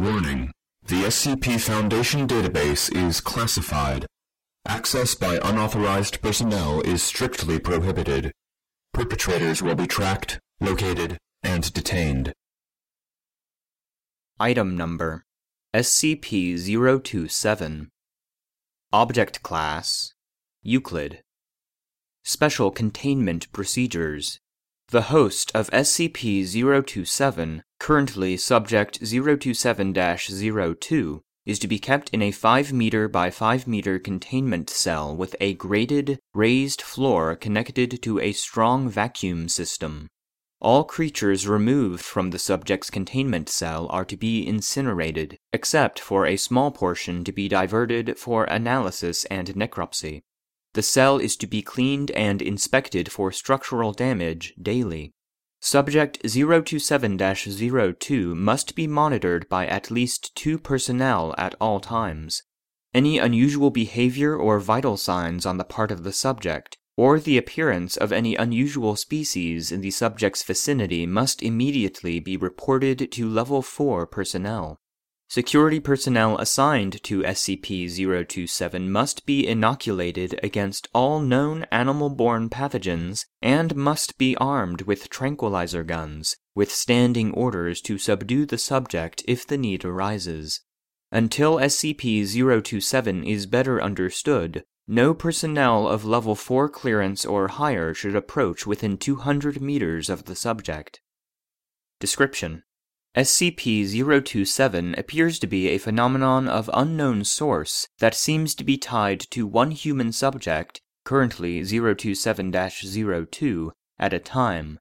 Warning. The SCP Foundation database is classified. Access by unauthorized personnel is strictly prohibited. Perpetrators will be tracked, located, and detained. Item Number SCP-027 Object Class Euclid Special Containment Procedures The host of SCP-027, currently Subject 027-02, is to be kept in a 5 meter by 5 meter containment cell with a grated, raised floor connected to a strong vacuum system. All creatures removed from the subject's containment cell are to be incinerated, except for a small portion to be diverted for analysis and necropsy. The cell is to be cleaned and inspected for structural damage daily. Subject 027 02 must be monitored by at least two personnel at all times. Any unusual behavior or vital signs on the part of the subject, or the appearance of any unusual species in the subject's vicinity must immediately be reported to Level 4 personnel. Security personnel assigned to SCP 027 must be inoculated against all known animal borne pathogens and must be armed with tranquilizer guns, with standing orders to subdue the subject if the need arises. Until SCP 027 is better understood, no personnel of Level 4 clearance or higher should approach within 200 meters of the subject. Description SCP-027 appears to be a phenomenon of unknown source that seems to be tied to one human subject, currently 027-02, at a time.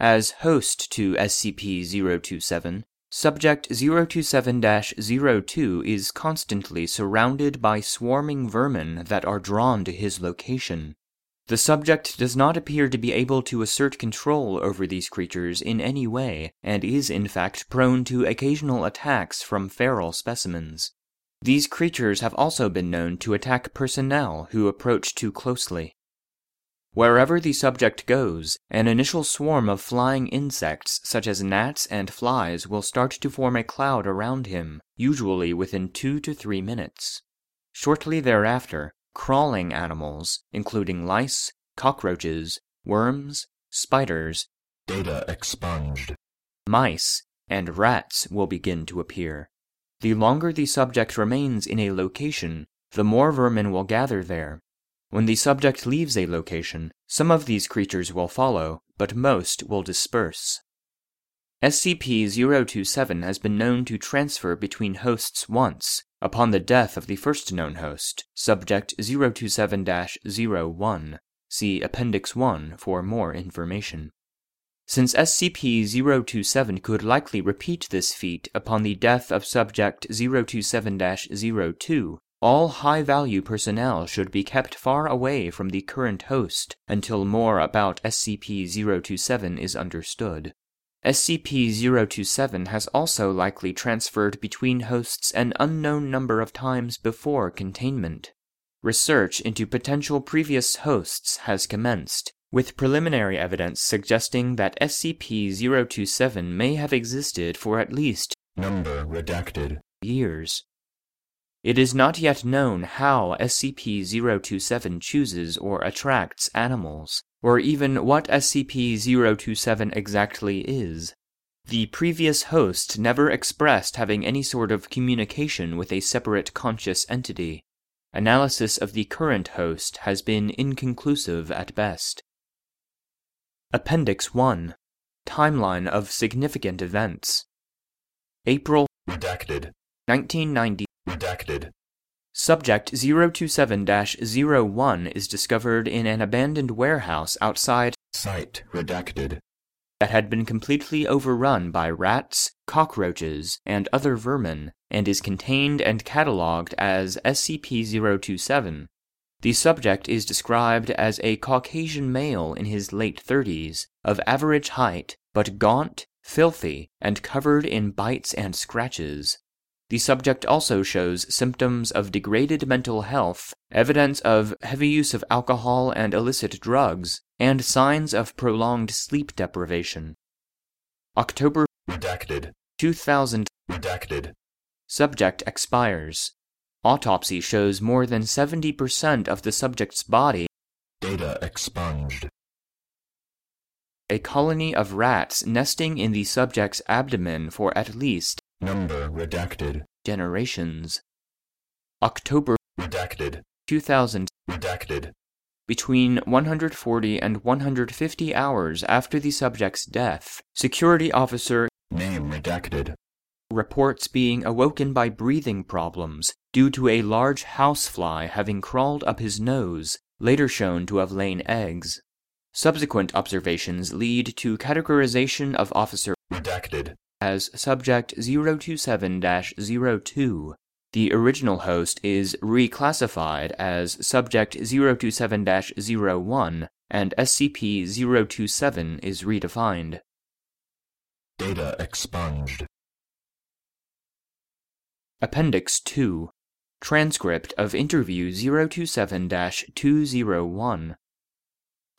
As host to SCP-027, Subject 027-02 is constantly surrounded by swarming vermin that are drawn to his location. The subject does not appear to be able to assert control over these creatures in any way, and is in fact prone to occasional attacks from feral specimens. These creatures have also been known to attack personnel who approach too closely. Wherever the subject goes, an initial swarm of flying insects, such as gnats and flies, will start to form a cloud around him, usually within two to three minutes. Shortly thereafter, crawling animals, including lice, cockroaches, worms, spiders, Data expunged. mice, and rats will begin to appear. The longer the subject remains in a location, the more vermin will gather there. When the subject leaves a location, some of these creatures will follow, but most will disperse. SCP-027 has been known to transfer between hosts once, upon the death of the first known host, Subject 027-01. See Appendix 1 for more information. Since SCP-027 could likely repeat this feat upon the death of Subject 027-02, all high-value personnel should be kept far away from the current host until more about SCP-027 is understood. SCP-027 has also likely transferred between hosts an unknown number of times before containment. Research into potential previous hosts has commenced, with preliminary evidence suggesting that SCP-027 may have existed for at least Number redacted. years. It is not yet known how SCP-027 chooses or attracts animals, or even what SCP-027 exactly is. The previous host never expressed having any sort of communication with a separate conscious entity. Analysis of the current host has been inconclusive at best. Appendix 1 Timeline of Significant Events April Redacted. 1990 Redacted. Subject 027-01 is discovered in an abandoned warehouse outside Site redacted. that had been completely overrun by rats, cockroaches, and other vermin, and is contained and catalogued as SCP-027. The subject is described as a Caucasian male in his late 30s, of average height, but gaunt, filthy, and covered in bites and scratches. The subject also shows symptoms of degraded mental health, evidence of heavy use of alcohol and illicit drugs, and signs of prolonged sleep deprivation. October Redacted. 2000 Redacted. Subject expires. Autopsy shows more than 70% of the subject's body. Data expunged. A colony of rats nesting in the subject's abdomen for at least Number redacted. generations. October Redacted. 2000. Redacted. Between 140 and 150 hours after the subject's death, security officer Name redacted. reports being awoken by breathing problems due to a large housefly having crawled up his nose, later shown to have lain eggs. Subsequent observations lead to categorization of officer Redacted. As subject 027 02. The original host is reclassified as subject 027 01, and SCP 027 is redefined. Data expunged. Appendix 2 Transcript of Interview 027 201.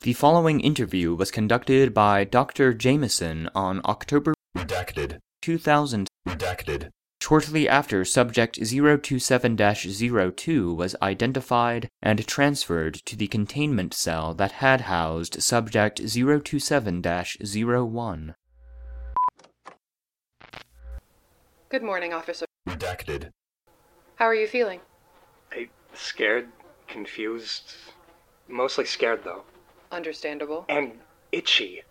The following interview was conducted by Dr. Jameson on October Redacted. 2000, Redacted. shortly after Subject 027 02 was identified and transferred to the containment cell that had housed Subject 027 01. Good morning, officer. Redacted. How are you feeling? I scared, confused, mostly scared though, Understandable. and itchy.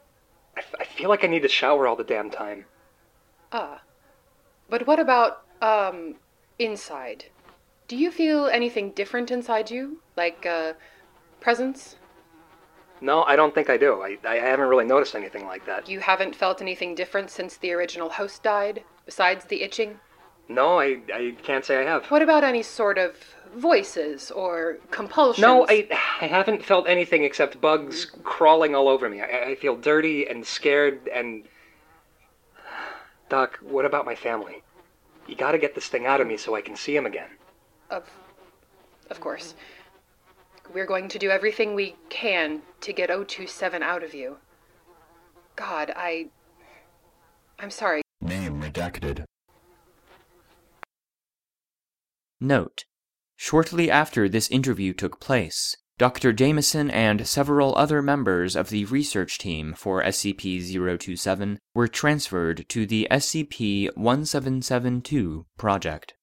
I, f- I feel like I need to shower all the damn time. Ah. But what about, um, inside? Do you feel anything different inside you? Like, uh, presence? No, I don't think I do. I, I haven't really noticed anything like that. You haven't felt anything different since the original host died, besides the itching? No, I, I can't say I have. What about any sort of voices or compulsions? No, I, I haven't felt anything except bugs crawling all over me. I, I feel dirty and scared and. Doc, what about my family? You gotta get this thing out of me so I can see him again. Of, of course. We're going to do everything we can to get 027 out of you. God, I. I'm sorry. Name redacted. Note: Shortly after this interview took place, Dr. Jameson and several other members of the research team for SCP 027 were transferred to the SCP 1772 project.